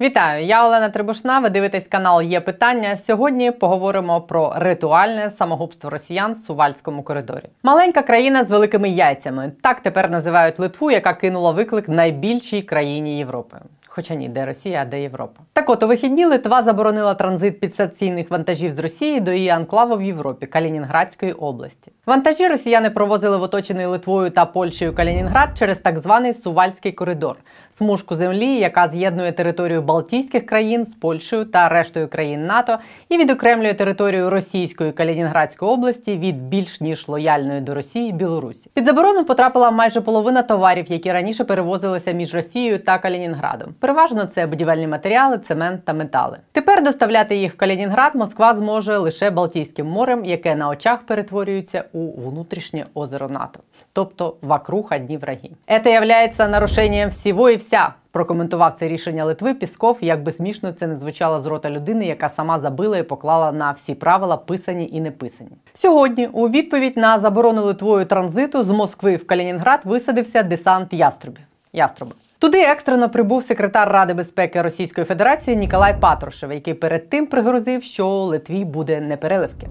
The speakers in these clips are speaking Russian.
Вітаю, я Олена Трибушна. Ви дивитесь канал Є питання. Сьогодні поговоримо про ритуальне самогубство росіян в Сувальському коридорі. Маленька країна з великими яйцями. Так тепер називають Литву, яка кинула виклик найбільшій країні Європи. Хоча ні, де Росія, а де Європа. Так от у вихідні Литва заборонила транзит підстанційних вантажів з Росії до її анклаву в Європі Калінінградської області. Вантажі росіяни провозили в оточений Литвою та Польщею Калінінград через так званий Сувальський коридор, смужку землі, яка з'єднує територію Балтійських країн з Польщею та рештою країн НАТО, і відокремлює територію Російської Калінінградської області від більш ніж лояльної до Росії Білорусі. Під заборону потрапила майже половина товарів, які раніше перевозилися між Росією та Калінінградом. Переважно це будівельні матеріали, цемент та метали. Тепер доставляти їх в Калінінград Москва зможе лише Балтійським морем, яке на очах перетворюється у внутрішнє озеро НАТО, тобто вокруг одні враги. Це являється нарушенням всього і вся. Прокоментував це рішення Литви Пісков, як би смішно це не звучало з рота людини, яка сама забила і поклала на всі правила писані і не писані. Сьогодні, у відповідь на заборону Литвою транзиту з Москви в Калінінград висадився десант яструбів. Яструби. Туди екстрено прибув секретар Ради безпеки Російської Федерації Ніколай Патрушев, який перед тим пригрозив, що Литві буде непереливки.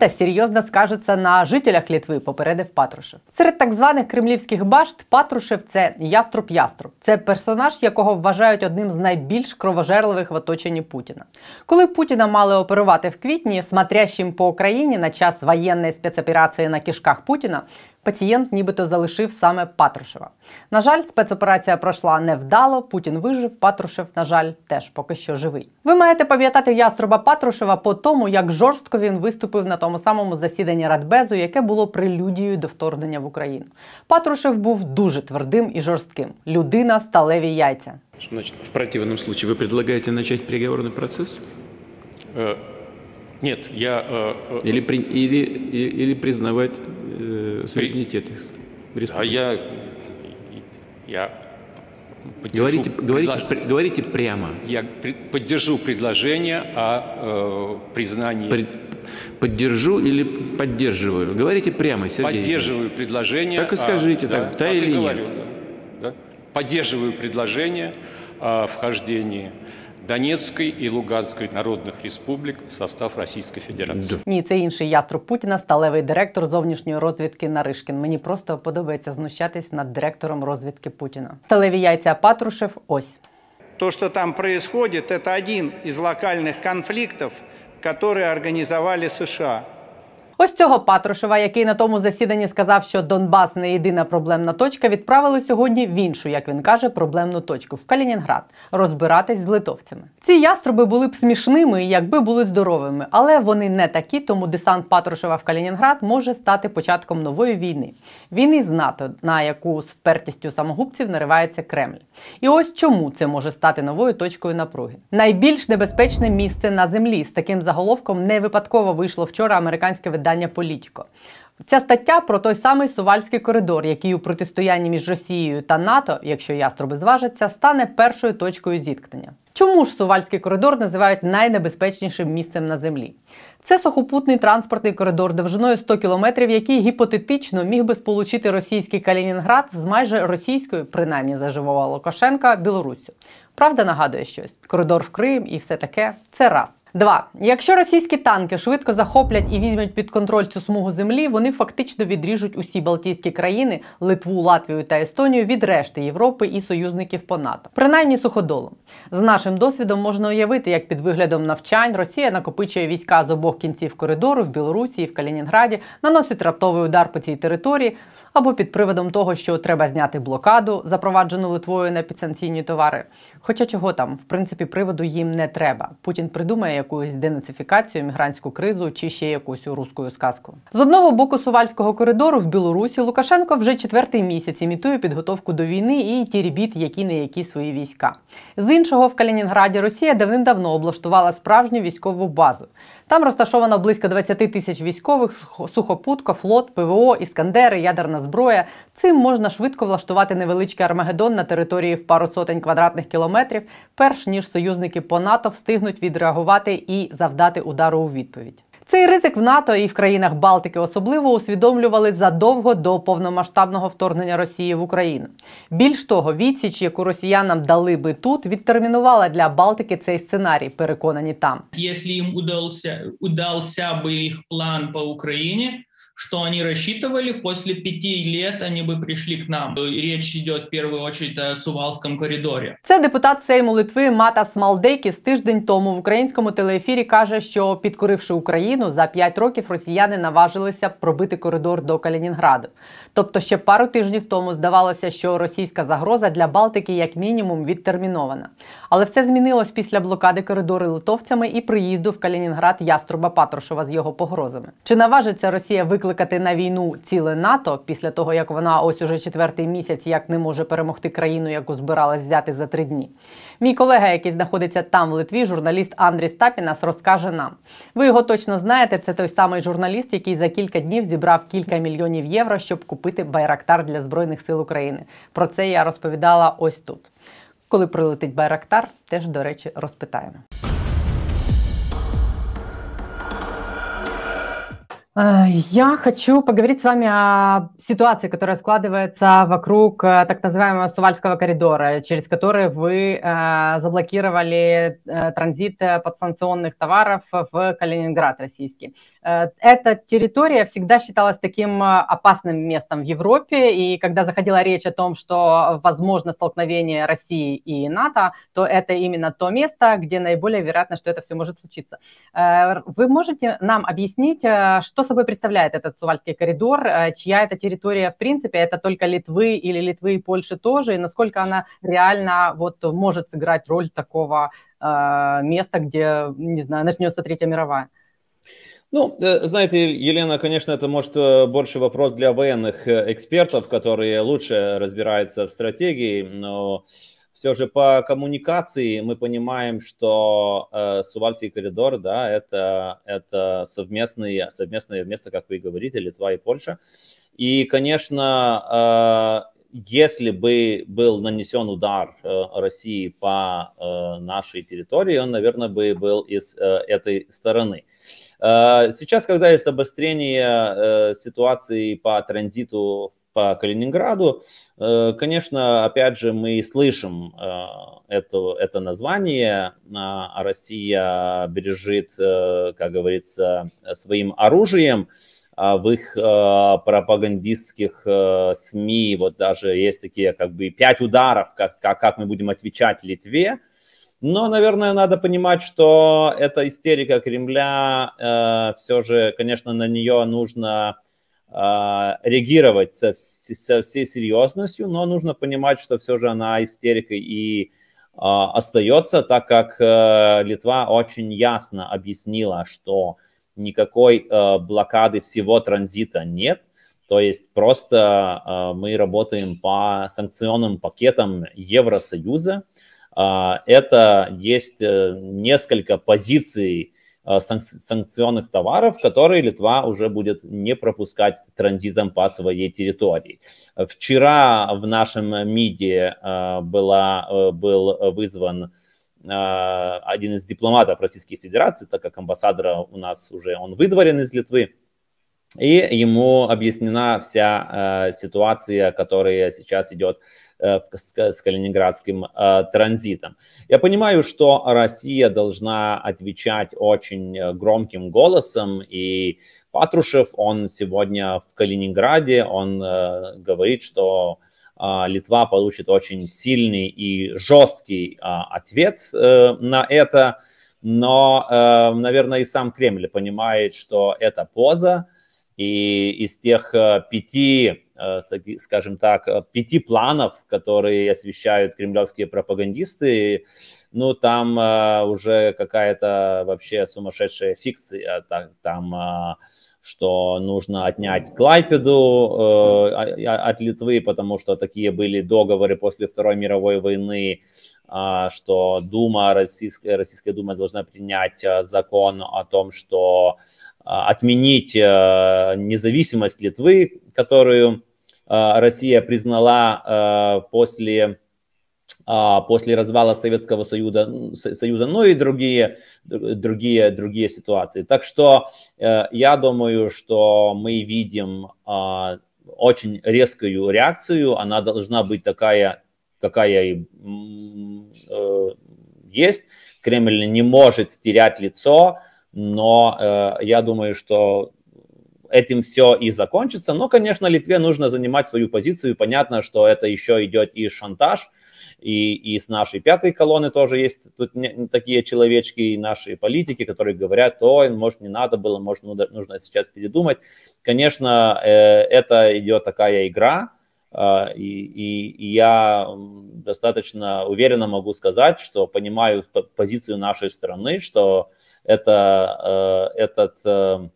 Це серйозно скажеться на жителях Литви, попередив Патрушев. Серед так званих кремлівських башт Патрушев це яструб яструб. Це персонаж, якого вважають одним з найбільш кровожерливих в оточенні Путіна. Коли Путіна мали оперувати в квітні, смотрящим по Україні на час воєнної спецоперації на кишках Путіна. Пацієнт нібито залишив саме Патрушева. На жаль, спецоперація пройшла невдало. Путін вижив. Патрушев, на жаль, теж поки що живий. Ви маєте пам'ятати яструба Патрушева по тому, як жорстко він виступив на тому самому засіданні Радбезу, яке було прелюдією до вторгнення в Україну. Патрушев був дуже твердим і жорстким. Людина сталеві яйця. Что значит, в противном случае вы предлагаете начать переговорный процесс? Нет, я... э, э, Или, при- или, или признавать э, суверенитет их? А я... Я Говорите, говорите, предлож- пр- говорите прямо. Я пред- поддержу предложение о э, признании... Пред- Поддержу или поддерживаю? Говорите прямо, Сергей. Поддерживаю предложение... Так и скажите, да, так, да так и или говорю, нет? да, да. Поддерживаю предложение о вхождении Донецкой и Луганской народных республик в состав Российской Федерации. Да. Ні, це інший яструб Путіна, сталевий директор зовнішньої розвідки Наришкін. Мені просто подобається знущатись над директором розвідки Путіна. Сталеві яйця Патрушев. Ось. То, что там происходит, это один из локальных конфликтов, которые организовали США. Ось цього Патрушева, який на тому засіданні сказав, що Донбас не єдина проблемна точка, відправили сьогодні в іншу, як він каже, проблемну точку в Калінінград розбиратись з литовцями. Ці яструби були б смішними, якби були здоровими, але вони не такі, тому десант Патрушева в Калінінград може стати початком нової війни війни з НАТО, на яку з впертістю самогубців наривається Кремль. І ось чому це може стати новою точкою напруги. Найбільш небезпечне місце на землі з таким заголовком не випадково вийшло вчора американське видання Політіко. Ця стаття про той самий Сувальський коридор, який у протистоянні між Росією та НАТО, якщо яструби зважаться, стане першою точкою зіткнення. Чому ж Сувальський коридор називають найнебезпечнішим місцем на землі? Це сухопутний транспортний коридор довжиною 100 кілометрів, який гіпотетично міг би сполучити російський Калінінград з майже російською, принаймні заживого Лукашенка, Білоруссю. Правда нагадує щось: коридор в Крим і все таке це раз. Два. Якщо російські танки швидко захоплять і візьмуть під контроль цю смугу землі, вони фактично відріжуть усі Балтійські країни, Литву, Латвію та Естонію від решти Європи і союзників по НАТО, принаймні суходолом. З нашим досвідом можна уявити, як під виглядом навчань Росія накопичує війська з обох кінців коридору в Білорусі і в Калінінграді, наносить раптовий удар по цій території. Або під приводом того, що треба зняти блокаду, запроваджену Литвою на підсанкційні товари. Хоча чого там, в принципі, приводу їм не треба. Путін придумає якусь денацифікацію, мігрантську кризу чи ще якусь русську сказку. З одного боку сувальського коридору в Білорусі Лукашенко вже четвертий місяць імітує підготовку до війни і тірібіт які не які свої війська. З іншого в Калінінграді Росія давним-давно облаштувала справжню військову базу. Там розташовано близько 20 тисяч військових, сухопутка, флот, ПВО, іскандери, ядерна зброя. Цим можна швидко влаштувати невеличкий армагеддон на території в пару сотень квадратних кілометрів, перш ніж союзники по НАТО встигнуть відреагувати і завдати удару у відповідь. Цей ризик в НАТО і в країнах Балтики особливо усвідомлювали задовго до повномасштабного вторгнення Росії в Україну. Більш того, відсіч, яку росіянам дали би тут, відтермінувала для Балтики цей сценарій, переконані там. Если им удался, удался бы их план по Украине, что они рассчитывали, после пяти лет они бы пришли к нам. Речь идет в первую очередь о Сувалском коридоре. Це депутат Сейму Литви Матас Малдейкіс тиждень тому в українському телеефірі каже, що підкоривши Україну за 5 років росіяни наважилися пробити коридор до Калінінграду. Тобто ще пару тижнів тому здавалося, що російська загроза для Балтики як мінімум відтермінована. Але все змінилось після блокади коридору литовцями і приїзду в Калінінград яструба Патрушева з його погрозами. Чи наважиться Росія викликати на війну ціле НАТО після того, як вона ось уже четвертий місяць як не може перемогти країну, яку збиралась взяти за три дні? Мій колега, який знаходиться там в Литві, журналіст Андрій Стапінас, розкаже нам. Ви його точно знаєте. Це той самий журналіст, який за кілька днів зібрав кілька мільйонів євро, щоб купити байрактар для збройних сил України. Про це я розповідала ось тут. Коли прилетить байрактар, теж до речі розпитаємо. Я хочу поговорить с вами о ситуации, которая складывается вокруг э, так называемого Сувальского коридора, через который вы э, заблокировали э, транзит э, подсанкционных товаров в Калининград российский. Э, Эта территория всегда считалась таким э, опасным местом в Европе, и когда заходила речь о том, что возможно столкновение России и НАТО, то это именно то место, где наиболее вероятно, что это все может случиться. Э, Вы можете нам объяснить, э, что собой представляет этот Сувальский коридор, э, чья это территория в принципе, это только Литвы или Литвы и Польши тоже, и насколько она реально вот может сыграть роль такого э, места, где, не знаю, начнется Третья мировая? Ну, э, знаете, Елена, конечно, это может э, больше вопрос для военных экспертов, которые лучше разбираются в стратегии, но все же по коммуникации мы понимаем, что э, Сувальский коридор, да, это, это совместные, совместное место, как вы говорите, Литва и Польша. И, конечно, э, если бы был нанесен удар э, России по э, нашей территории, он, наверное, бы был из э, этой стороны. Э, Сейчас, когда есть обострение э, ситуации по транзиту по Калининграду, э, конечно, опять же, мы слышим э, это, это название. А Россия бережет, э, как говорится, своим оружием. А в их э, пропагандистских э, СМИ вот даже есть такие как бы пять ударов, как, как, как мы будем отвечать Литве. Но, наверное, надо понимать, что эта истерика Кремля, э, все же, конечно, на нее нужно э, реагировать со, со всей серьезностью, но нужно понимать, что все же она истерикой и э, остается, так как э, Литва очень ясно объяснила, что никакой э, блокады всего транзита нет. То есть просто э, мы работаем по санкционным пакетам Евросоюза. А, Это есть несколько позиций санкционных товаров, которые Литва уже будет не пропускать транзитом по своей территории. Вчера в нашем МИДе э, была, э, был вызван э, один из дипломатов Российской Федерации, так как амбассадора у нас уже он выдворен из Литвы, и ему объяснена вся э, ситуация, которая сейчас идет э, с, с калининградским э, транзитом. Я понимаю, что Россия должна отвечать очень э, громким голосом, и Патрушев, он сегодня в Калининграде, он э, говорит, что Литва получит очень сильный и жесткий ответ э, на это, но, э, наверное, и сам Кремль понимает, что это поза, и из тех э, пяти, э, скажем так, э, пяти планов, которые освещают кремлевские пропагандисты, ну, там э, уже какая-то вообще сумасшедшая фикция. Та- Там, э, что нужно отнять Клайпеду э, от Литвы, потому что такие были договоры после Второй мировой войны, а, что Дума, Российская, Российская Дума должна принять э, закон о том, что а, отменить э, независимость Литвы, которую э, Россия признала э, после а, после развала Советского Союза, Союза, ну и другие, другие, другие ситуации. Так что я думаю, что мы видим а, очень резкую реакцию, она должна быть такая, какая э, есть. Кремль не может терять лицо, но э, я думаю, что этим все и закончится. Но, конечно, Литве нужно занимать свою позицию. Понятно, что это еще идет и шантаж, и, и с нашей пятой колонны тоже есть тут не, такие человечки, и наши политики, которые говорят, ой, может, не надо было, может, нужно, сейчас передумать. Конечно, э, это идет такая игра, э, и, и, и я достаточно уверенно могу сказать, что понимаю позицию нашей страны, что это, э, этот э,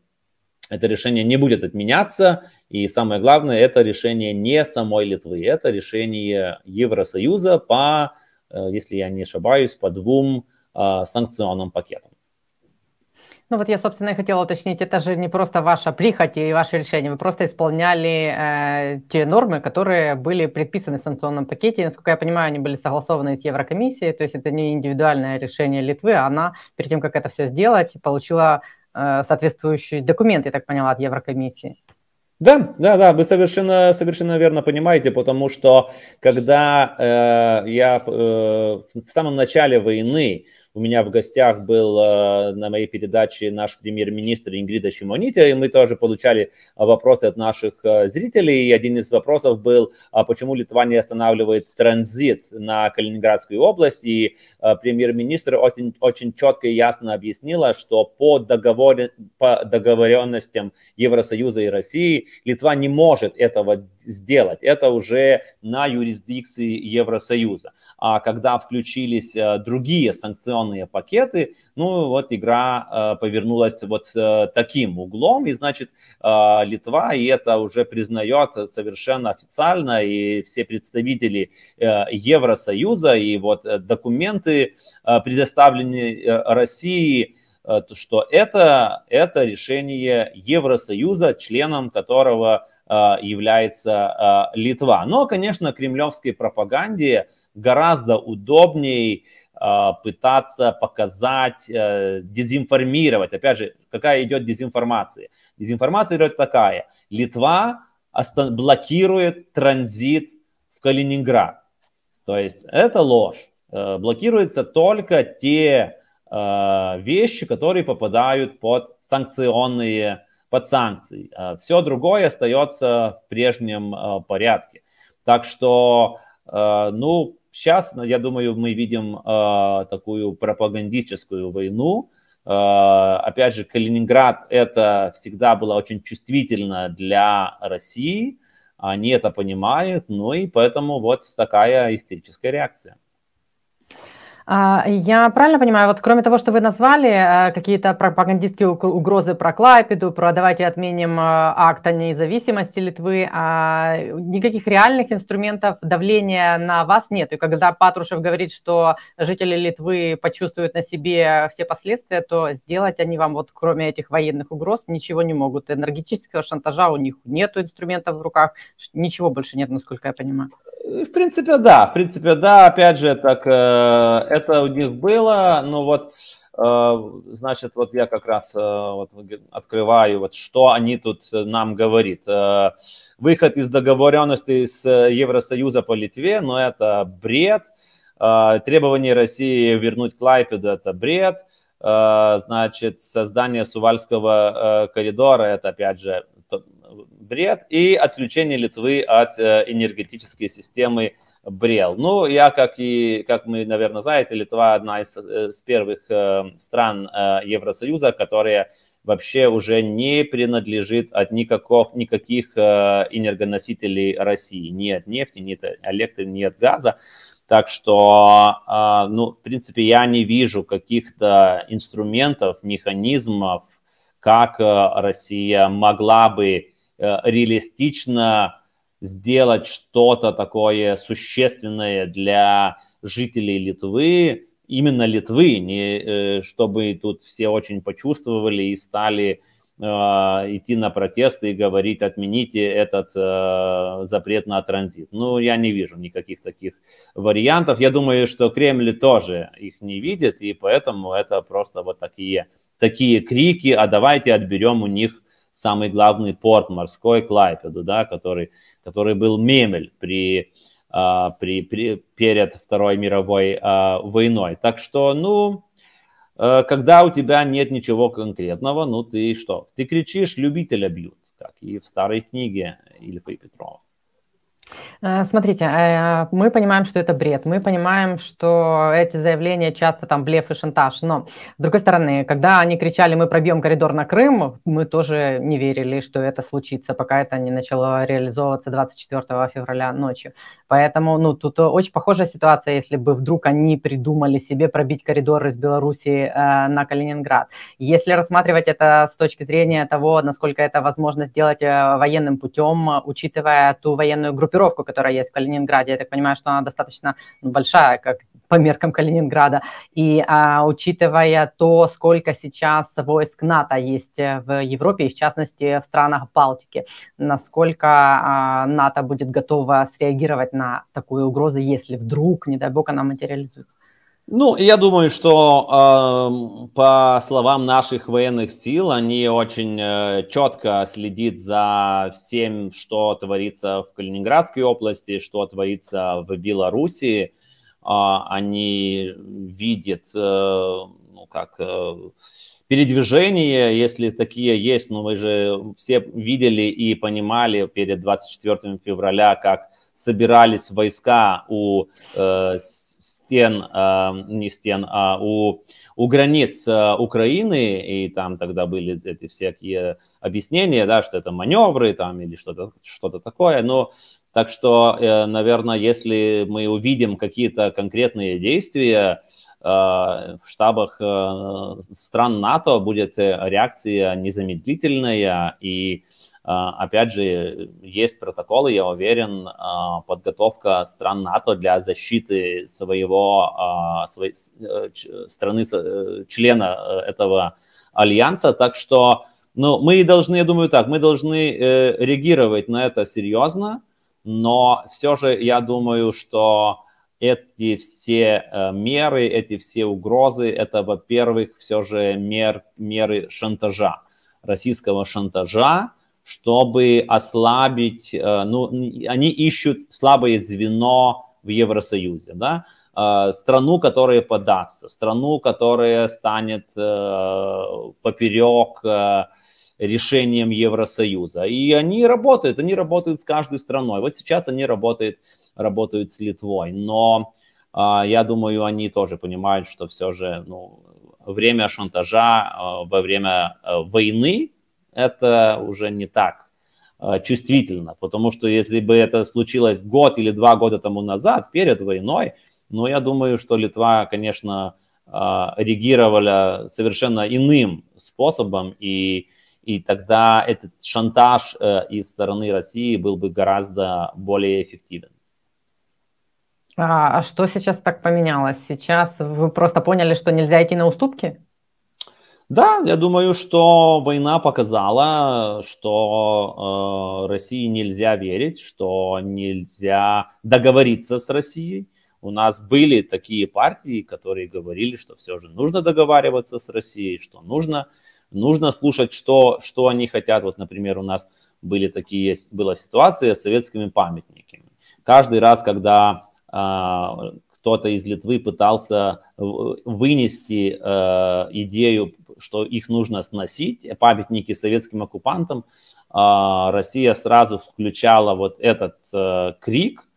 это решение не будет отменяться. И самое главное, это решение не самой Литвы, это решение Евросоюза по, э, если я не ошибаюсь, по двум санкционным пакетам. Ну вот я, собственно, и хотела уточнить, это же не просто ваша прихоть и ваше решение, вы просто исполняли э, те нормы, которые были предписаны в санкционном пакете. Насколько я понимаю, они были согласованы с Еврокомиссией, то есть это не индивидуальное решение Литвы, а она перед тем, как это все сделать, получила Э, соответствующий документ, я так поняла, от Еврокомиссии. Да, да, да, вы совершенно, совершенно верно понимаете, потому что когда э, я э, в самом начале войны у меня в гостях был э, на моей передаче наш премьер-министр Ингрида Шимонитя, и мы тоже получали вопросы от наших э, зрителей. И один из вопросов был, а почему Литва не останавливает транзит на Калининградскую область. И э, премьер-министр очень, очень четко и ясно объяснила, что по, договор, по договоренностям Евросоюза и России Литва не может этого сделать. Это уже на юрисдикции Евросоюза. А когда включились другие санкционные санкционные пакеты, ну вот игра э, повернулась вот э, таким углом, и значит э, Литва, и это уже признает совершенно официально, и все представители э, Евросоюза, и вот э, документы, э, предоставленные э, России, э, что это, это решение Евросоюза, членом которого э, является Литва. Но, конечно, кремлевской пропаганде гораздо удобнее пытаться показать, э, дезинформировать. Опять же, какая идет дезинформация? Дезинформация идет такая. Литва блокирует транзит в Калининград. То есть это ложь. Э, блокируются только те э, вещи, которые попадают под санкционные, под санкции. Все другое остается в прежнем порядке. Так что, ну, Сейчас, я думаю, мы видим э, такую пропагандическую войну. Э, опять же, Калининград это всегда было очень чувствительно для России. Они это понимают, ну и поэтому вот такая истерическая реакция. А, я правильно понимаю, вот кроме того, что вы назвали э, какие-то пропагандистские угрозы про Клайпеду, про давайте отменим э, акт о независимости Литвы, а никаких реальных инструментов давления на вас нет. И когда Патрушев говорит, что жители Литвы почувствуют на себе все последствия, то сделать они вам вот кроме этих военных угроз ничего не могут. Энергетического шантажа у них нет инструментов в руках, ничего больше нет, насколько я понимаю. В принципе, да. В принципе, да. Опять же, так э, это у них было. Но вот, э, значит, вот я как раз э, вот открываю, вот что они тут нам говорят. Выход из договоренности с Евросоюза по Литве, но это бред. Требование России вернуть Клайпеду – это бред. Значит, создание Сувальского коридора – это, опять же, бред, и отключение Литвы от э, энергетической системы БРЕЛ. Ну, я, как и, как мы, наверное, знаете, Литва одна из, э, из первых э, стран Евросоюза, которая вообще уже не принадлежит от никаких, никаких энергоносителей России. Ни от нефти, ни от электрики, ни от газа. Так что, ну, в принципе, я не вижу каких-то инструментов, механизмов, как Россия могла бы Э, реалистично сделать что-то такое существенное для жителей Литвы, именно Литвы, не, э, чтобы тут все очень почувствовали и стали идти на протесты и говорить, отмените этот запрет на транзит. Ну, я не вижу никаких таких вариантов. Я думаю, что Кремль тоже их не видит, и поэтому это просто вот такие, такие крики, а давайте отберем у них самый главный порт морской Клайпеду, да, который, который был мемель при, а, при, при, перед Второй мировой а, войной. Так что, ну, а, когда у тебя нет ничего конкретного, ну ты что? Ты кричишь, любителя бьют, как и в старой книге Ильфа и Петрова. Э, смотрите, э, мы понимаем, что это бред, мы понимаем, что эти заявления часто там блеф и шантаж, но с другой стороны, когда они кричали, мы пробьем коридор на Крым, мы тоже не верили, что это случится, пока это не начало реализовываться 24 февраля ночью. Поэтому, ну, тут очень похожая ситуация, если бы вдруг они придумали себе пробить коридор из Беларуси э, на Калининград. Если рассматривать это с точки зрения того, насколько это возможно сделать военным путем, учитывая ту военную группировку, которая есть в Калининграде. Я так понимаю, что она достаточно ну, большая, как по меркам Калининграда. И а, учитывая то, сколько сейчас войск НАТО есть э, в Европе, и в частности в странах Балтики, насколько а, НАТО будет готово среагировать на такую угрозу, если вдруг, не дай бог, она материализуется? Ну, я думаю, что э, по словам наших военных сил, они очень э, четко следят за всем, что творится в Калининградской области, что творится в Белоруссии. Э, они видят, э, ну, как э, передвижения, если такие есть, ну, вы же все видели и понимали перед 24 февраля, как собирались войска у э, стен, а, не стен, а у, у границ а, Украины, и там тогда были эти всякие объяснения, да, что это маневры там или что-то что такое, но так что, э, наверное, если мы увидим какие-то конкретные действия, в штабах э, стран НАТО будет э, реакция незамедлительная, и а, опять же, есть протоколы, я уверен, а, подготовка стран НАТО для защиты своего, а, своей э, страны, э, члена э, этого альянса. Так что ну, мы должны, я думаю так, мы должны реагировать на это серьезно, но все же я думаю, что эти все меры, эти все угрозы, это, во-первых, все же мер, меры шантажа, российского шантажа, чтобы ослабить, э, ну, они ищут слабое звено в Евросоюзе, да, э, страну, которая подастся, страну, которая станет э, поперек решением Евросоюза. И они работают, они работают с каждой страной. Вот сейчас они работают, работают с Литвой, но я думаю, они тоже понимают, что все же ну, время шантажа во время войны это уже не так э, чувствительно, потому что если бы это случилось год или два года тому назад, перед войной, ну, я думаю, что Литва, конечно, э, реагировала совершенно иным способом, и, и тогда этот шантаж э, из стороны России был бы гораздо более эффективен. А, а что сейчас так поменялось? Сейчас вы просто поняли, что нельзя идти на уступки? Да, я думаю, что война показала, что э, России нельзя верить, что нельзя договориться с Россией. У нас были такие партии, которые говорили, что все же нужно договариваться с Россией, что нужно, нужно слушать, что, что они хотят. Вот, например, у нас были такие, была ситуация с советскими памятниками. Каждый раз, когда э, кто-то из Литвы пытался вынести э, идею, что их нужно сносить, памятники советским оккупантам, э, Россия сразу включала вот этот э, крик,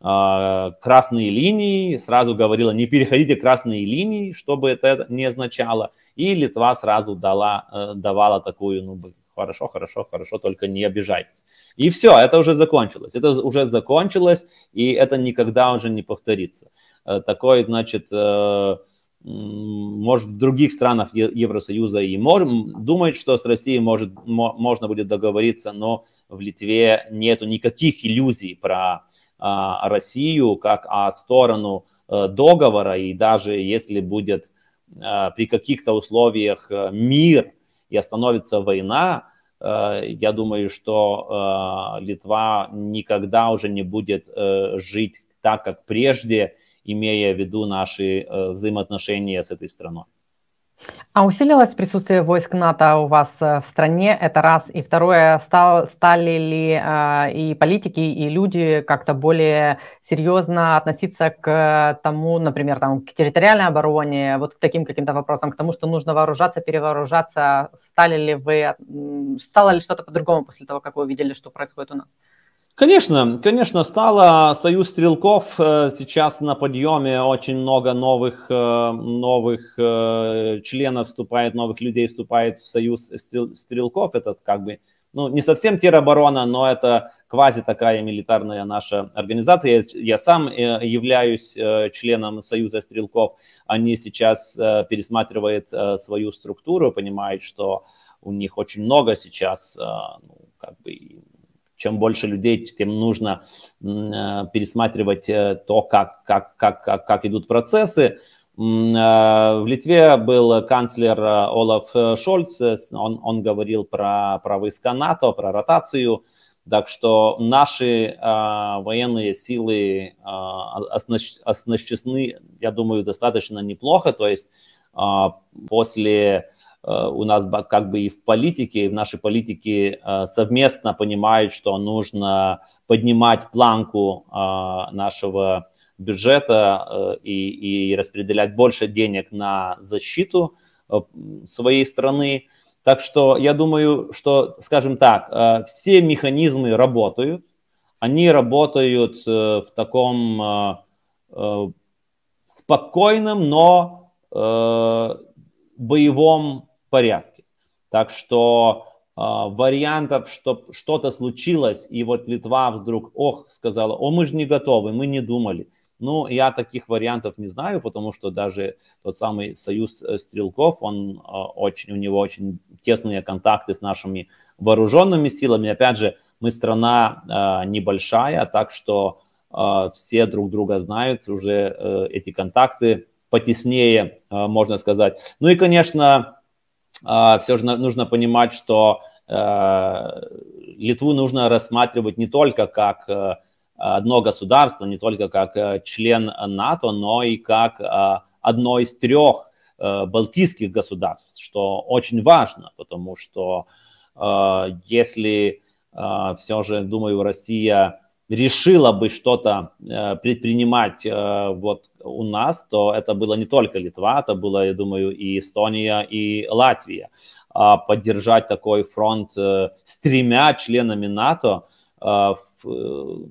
э, красные линии, сразу говорила, не переходите красные линии, чтобы это не означало, и Литва сразу дала, э, давала такую, ну, хорошо, хорошо, хорошо, только не обижайтесь. И все, это уже закончилось. Это уже закончилось, и это никогда уже не повторится. Э, такой, значит, э, может, в других странах Евросоюза и можем, думает, что с Россией может, можно будет договориться, но в Литве нету никаких иллюзий про а, Россию как о сторону а, договора, и даже если будет а, при каких-то условиях мир и остановится война, э, я думаю, что Литва никогда уже не будет жить так, как прежде, имея в виду наши взаимоотношения с этой страной. А усилилось присутствие войск НАТО у вас э, в стране? Это раз. И второе, стал, стали ли э, и политики, и люди как-то более серьезно относиться к тому, например, там, к территориальной обороне, вот к таким каким-то вопросам, к тому, что нужно вооружаться, перевооружаться? Стали ли вы, стало ли что-то по-другому после того, как вы увидели, что происходит у нас? Конечно, конечно, стало Союз стрелков э, сейчас на подъеме, очень много новых, э, новых э, членов вступает, новых людей вступает в Союз стрелков, это как бы, ну, не совсем тероборона, но это квази такая милитарная наша организация. Я, я сам являюсь членом Союза стрелков, они сейчас пересматривают свою структуру, понимают, что у них очень много сейчас, ну, как бы, чем больше людей, тем нужно э, пересматривать э, то, как, как, как, как, как идут процессы. Э, в Литве был канцлер Олаф Шольц, он, он говорил про, про войска НАТО, про ротацию, так что наши э, военные силы э, оснащены, я думаю, достаточно неплохо, то есть э, после у нас как бы и в политике, и в нашей политике э, совместно понимают, что нужно поднимать планку э, нашего бюджета и, и распределять больше денег на защиту своей страны. Так что я думаю, что, скажем так, все механизмы работают. Они работают в таком спокойном, но боевом порядке. Так что э, вариантов, что что-то случилось, и вот Литва вдруг, ох, сказала, о, мы же не готовы, мы не думали. Ну, я таких вариантов не знаю, потому что даже тот самый Союз э, Стрелков, он э, очень, у него очень тесные контакты с нашими вооруженными силами. Опять же, мы страна э, небольшая, так что э, все друг друга знают, уже э, эти контакты потеснее, э, можно сказать. Ну и, конечно, все же нужно понимать, что э, Литву нужно рассматривать не только как э, одно государство, не только как э, член НАТО, но и как одно из трех балтийских государств, что очень важно, потому что если все же, думаю, Россия решила бы что-то предпринимать вот у нас, то это было не только Литва, это было, я думаю, и Эстония, и Латвия. А поддержать такой фронт э, с тремя членами НАТО, э,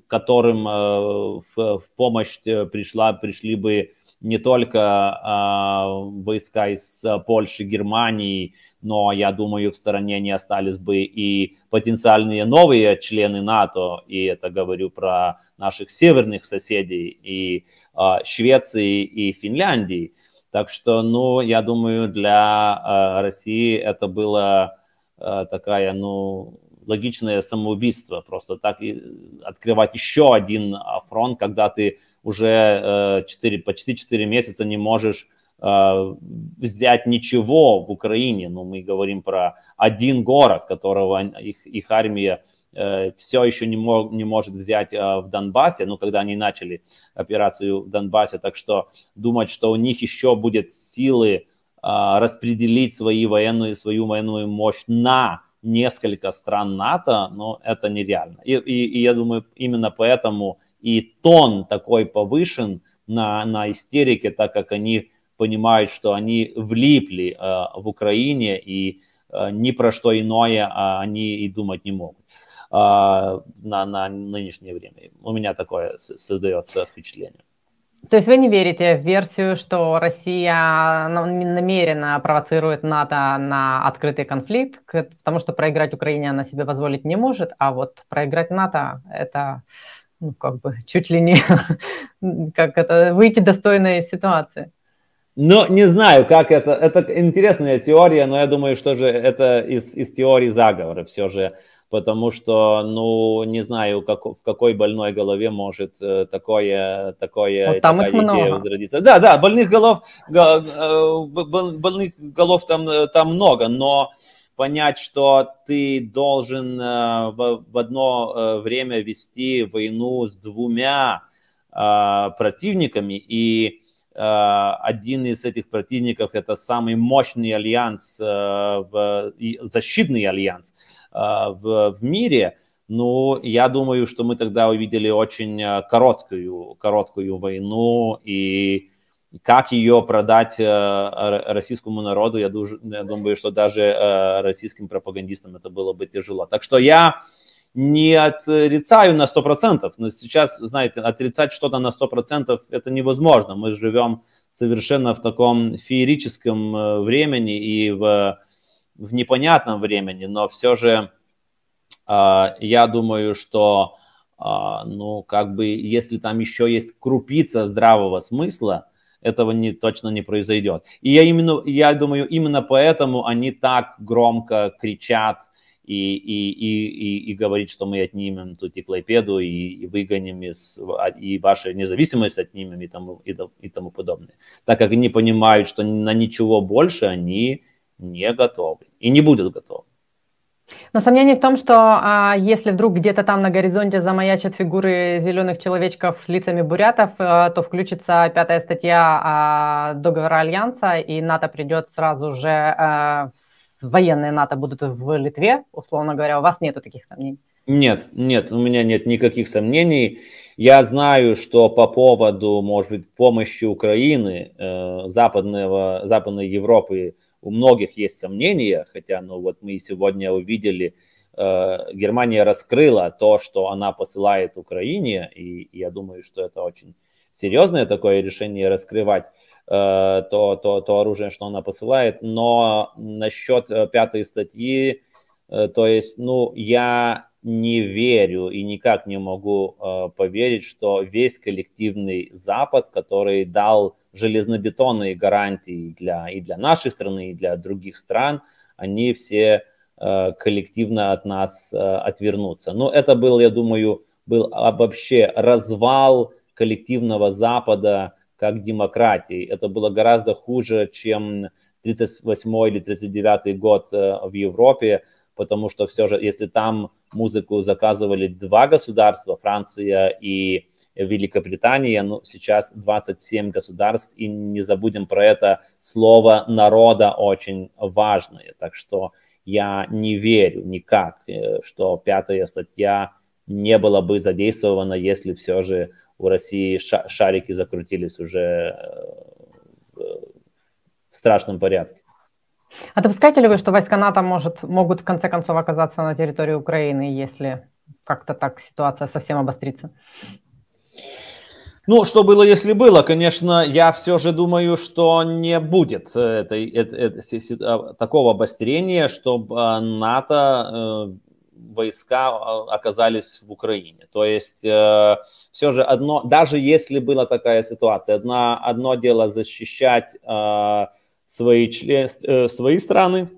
которым э, в помощь пришла, пришли бы не только э, войска из Польши, Германии, но, я думаю, в стороне не остались бы и потенциальные новые члены НАТО, и это говорю про наших северных соседей, и э, Швеции, и Финляндии. Так что, ну, я думаю, для э, России это было э, такая, ну, логичное самоубийство, просто так и открывать еще один фронт, когда ты уже 4, э, почти 4 месяца не можешь э, взять ничего в Украине. Ну, мы говорим про один город, которого их, их армия э, все еще не, мог, не может взять в Донбассе, ну, когда они начали операцию в Донбассе. Так что думать, что у них еще будет силы распределить свои военную, свою военную мощь на несколько стран НАТО, но это нереально. И, и, и я думаю, именно поэтому и тон такой повышен на, на истерике, так как они понимают, что они влипли э, в Украине и э, ни про что иное а они и думать не могут э, на, на нынешнее время. У меня такое создается впечатление. То есть вы не верите в версию, что Россия намеренно провоцирует НАТО на открытый конфликт, потому что проиграть Украине она себе позволить не может, а вот проиграть НАТО – это ну, как бы чуть ли не как это выйти достойно из ситуации. Ну, не знаю, как это. Это интересная теория, но я думаю, что же это из, из теории заговора все же. Потому что, ну, не знаю, как, в какой больной голове может э, такое, такое вот там их много. возродиться. Да, да, больных голов, э, больных голов там, э, там много, но понять, что ты должен э, в, в одно э, время вести войну с двумя э, противниками, и один из этих противников это самый мощный альянс, защитный альянс в, в мире, ну, я думаю, что мы тогда увидели очень короткую, короткую войну, и как ее продать э, российскому народу, я, думаю, что даже э, российским пропагандистам это было бы тяжело. Так что я не отрицаю на 100%, но сейчас, знаете, отрицать что-то на 100% это невозможно. Мы живем совершенно в таком феерическом э, времени и в, в непонятном времени, но все же я думаю, что ну, как бы, если там еще есть крупица здравого смысла, этого не, точно не произойдет. И я, именно, я думаю, именно поэтому они так громко кричат и, и, и, и, и говорит, что мы отнимем тут и Клайпеду, и, и выгоним, из, и вашу независимость отнимем, и тому, и, и тому подобное. Так как они понимают, что на ничего больше они не готовы и не будут готовы. Но сомнений в том, что а, если вдруг где-то там на горизонте замаячат фигуры зеленых человечков с лицами бурятов, а, то включится пятая статья а, договора Альянса, и НАТО придет сразу же, а, военные НАТО будут в Литве, условно говоря. У вас нету таких сомнений? Нет, нет, у меня нет никаких сомнений. Я знаю, что по поводу, может быть, помощи Украины, э, западного, Западной Европы, у многих есть сомнения, хотя, ну вот мы сегодня увидели, э, Германия раскрыла то, что она посылает Украине, и, я думаю, что это очень серьезное такое решение раскрывать э, то, то, то оружие, что она посылает. Но насчет э, пятой статьи, э, то есть, ну, я не верю и никак не могу э, поверить, что весь коллективный Запад, который дал железнобетонные гарантии для, и для нашей страны, и для других стран, они все э, коллективно от нас э, отвернутся. Но это был, я думаю, был вообще развал коллективного Запада как демократии. Это было гораздо хуже, чем 38 или 39 год э, в Европе, потому что все же, если там музыку заказывали два государства, Франция и Великобритания, ну, сейчас 27 государств, и не забудем про это слово народа очень важное. Так что я не верю никак, э, что пятая статья не была бы задействована, если все же у России шарики закрутились уже э, в страшном порядке. А допускаете ли вы, что войска НАТО может, могут в конце концов оказаться на территории Украины, если как-то так ситуация совсем обострится? Ну, что было, если было, конечно, я все же думаю, что не будет этой, этой, этой, а, такого обострения, чтобы а, НАТО э, войска а, оказались в Украине. То есть э, все же одно, даже если была такая ситуация, одно, одно дело защищать э, свои, член, э, свои страны,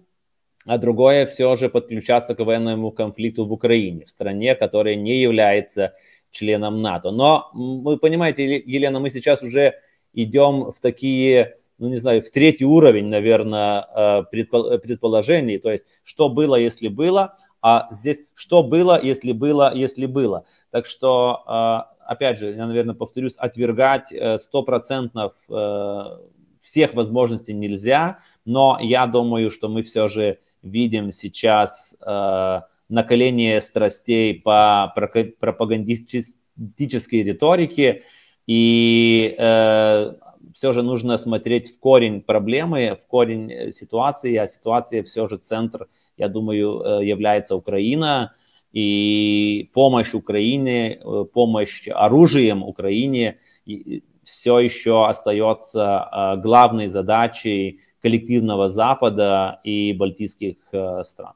а другое все же подключаться к военному конфликту в Украине, в стране, которая не является членом НАТО. Но вы понимаете, Елена, мы сейчас уже идем в такие, ну не знаю, в третий уровень, наверное, э, предположений. То есть, что было, если было, а здесь, что было, если было, если было. Так что, э, опять же, я, наверное, повторюсь, отвергать стопроцентно всех возможностей нельзя, но я думаю, что мы все же видим сейчас накаление страстей по пропагандистической риторике, и э, все же нужно смотреть в корень проблемы, в корень э, ситуации, а ситуация все же центр, я думаю, э, является Украина, и помощь Украине, э, помощь оружием Украине все еще остается главной задачей коллективного Запада и балтийских стран.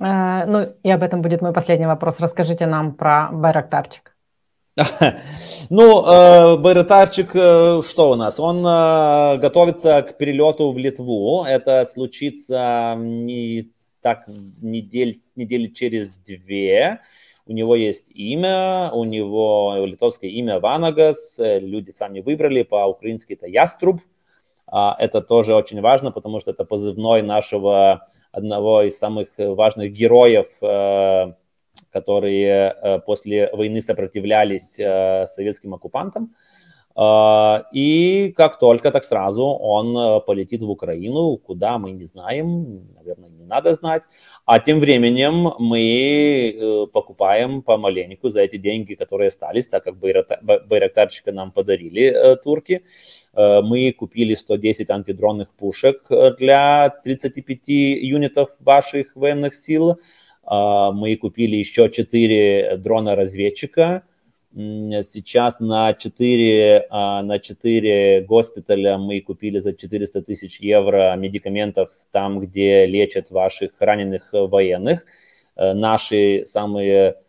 Э, ну, и об этом будет мой последний вопрос. Расскажите нам про Байрактарчик. Ну, э, Байрактарчик, э, что у нас? Он готовится к перелету в Литву. Это случится не так недель, недели через две. У него есть имя, у него литовское имя Ванагас. Люди сами выбрали, по-украински это Яструб. А, это тоже очень важно, потому что это позывной нашего одного из самых важных героев, э, которые э, после войны сопротивлялись э, советским оккупантам. И как только, так сразу он полетит в Украину, куда мы не знаем, наверное, не надо знать. А тем временем мы покупаем помаленьку за эти деньги, которые остались, так как байрактарчика нам подарили турки. Э, мы купили 110 антидронных пушек э, для 35 юнитов ваших военных сил. Э, мы купили еще 4 дрона-разведчика. Сейчас на 4, на 4 госпиталя мы купили за 400 тысяч евро медикаментов там, где лечат ваших раненых военных. Наши самые Э,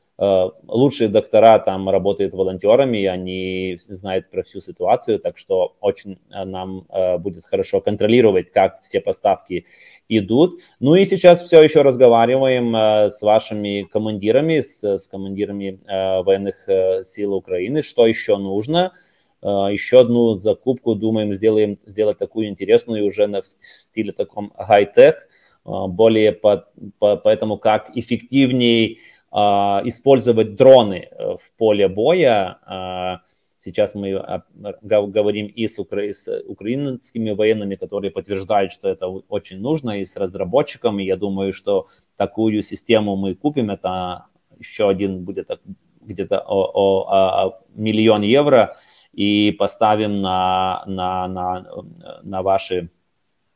лучшие доктора там работают волонтерами, они знают про всю ситуацию, так что очень э, нам э, будет хорошо контролировать, как все поставки идут. Ну и сейчас все еще разговариваем с вашими командирами, с, с командирами военных сил Украины, что еще нужно. Еще одну закупку, думаем, сделаем, сделать такую интересную уже на, в стиле таком хай-тех, более по, по, поэтому как эффективнее использовать дроны э, в поле боя. А, сейчас мы а, говорим и с, укра... с украинскими военными, которые подтверждают, что это очень нужно, и с разработчиками. Я думаю, что такую систему мы купим. Это еще один будет где-то о, о, о миллион евро и поставим на, на, на, на ваши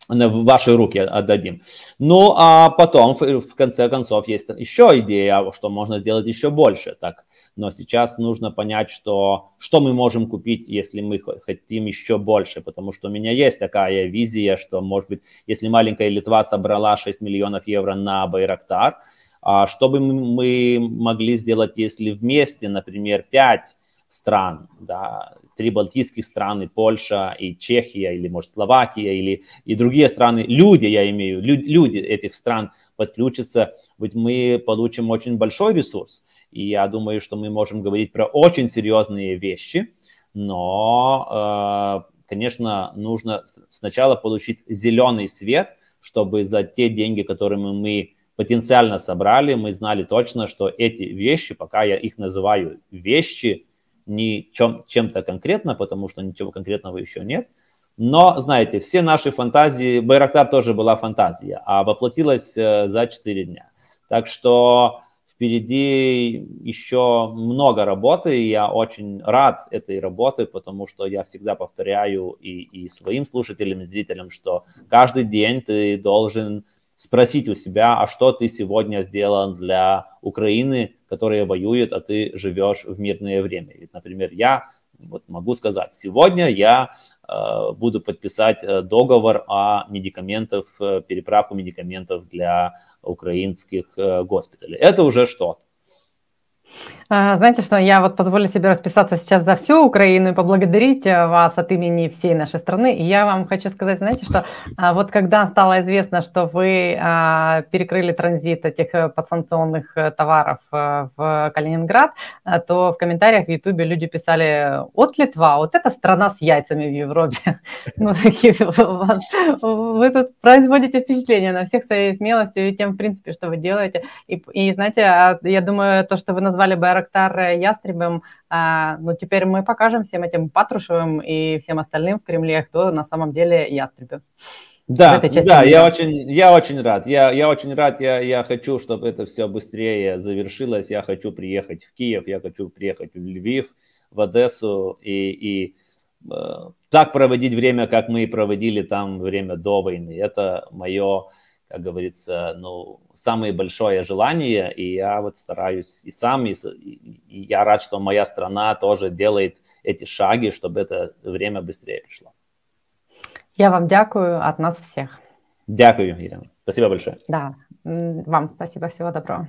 в ваши руки отдадим. Ну, а потом, в конце концов, есть еще идея, что можно сделать еще больше. Так. Но сейчас нужно понять, что, что мы можем купить, если мы хотим еще больше. Потому что у меня есть такая визия, что, может быть, если маленькая Литва собрала 6 миллионов евро на Байрактар, а что бы мы могли сделать, если вместе, например, 5 стран, да, три балтийских страны, Польша и Чехия, или, может, Словакия, или и другие страны, люди, я имею, люди, этих стран подключатся, ведь мы получим очень большой ресурс. И я думаю, что мы можем говорить про очень серьезные вещи, но, э, конечно, нужно сначала получить зеленый свет, чтобы за те деньги, которые мы потенциально собрали, мы знали точно, что эти вещи, пока я их называю вещи, не чем, чем-то конкретно, потому что ничего конкретного еще нет. Но, знаете, все наши фантазии, Байрактар тоже была фантазия, а воплотилась э, за 4 дня. Так что впереди еще много работы, и я очень рад этой работе, потому что я всегда повторяю и, и своим слушателям, и зрителям, что каждый день ты должен спросить у себя, а что ты сегодня сделал для Украины, которая воюет, а ты живешь в мирное время. Ведь, например, я вот могу сказать, сегодня я э, буду подписать э, договор о медикаментах, э, переправку медикаментов для украинских э, госпиталей. Это уже что-то. А, знаете что, я вот позволю себе расписаться сейчас за всю Украину и поблагодарить э, вас от имени всей нашей страны. И я вам хочу сказать, знаете, что а, вот когда стало известно, что вы а, перекрыли транзит этих э, подсанкционных э, товаров в Калининград, то в комментариях в Ютубе люди писали, от Литва, вот это страна с яйцами в Европе. Ну, такие вы тут производите впечатление на всех своей смелостью и тем, в принципе, что вы делаете. И, и знаете, я думаю, то, что вы назвали БР Байрактар э, Ястребом, а, ну, теперь мы покажем всем этим Патрушевым и всем остальным в Кремле, кто на самом деле ястребы. Да, да, я очень, я очень рад. Я, я очень рад. Я, я хочу, чтобы это все быстрее завершилось. Я хочу приехать в Киев, я хочу приехать в Львив, в Одессу и, и э, так проводить время, как мы проводили там время до войны. Это мое как говорится, ну, самое большое желание, и я вот стараюсь и сам, и, и я рад, что моя страна тоже делает эти шаги, чтобы это время быстрее пришло. Я вам дякую от нас всех. Дякую, Ирина. Спасибо большое. Да, вам спасибо, всего доброго.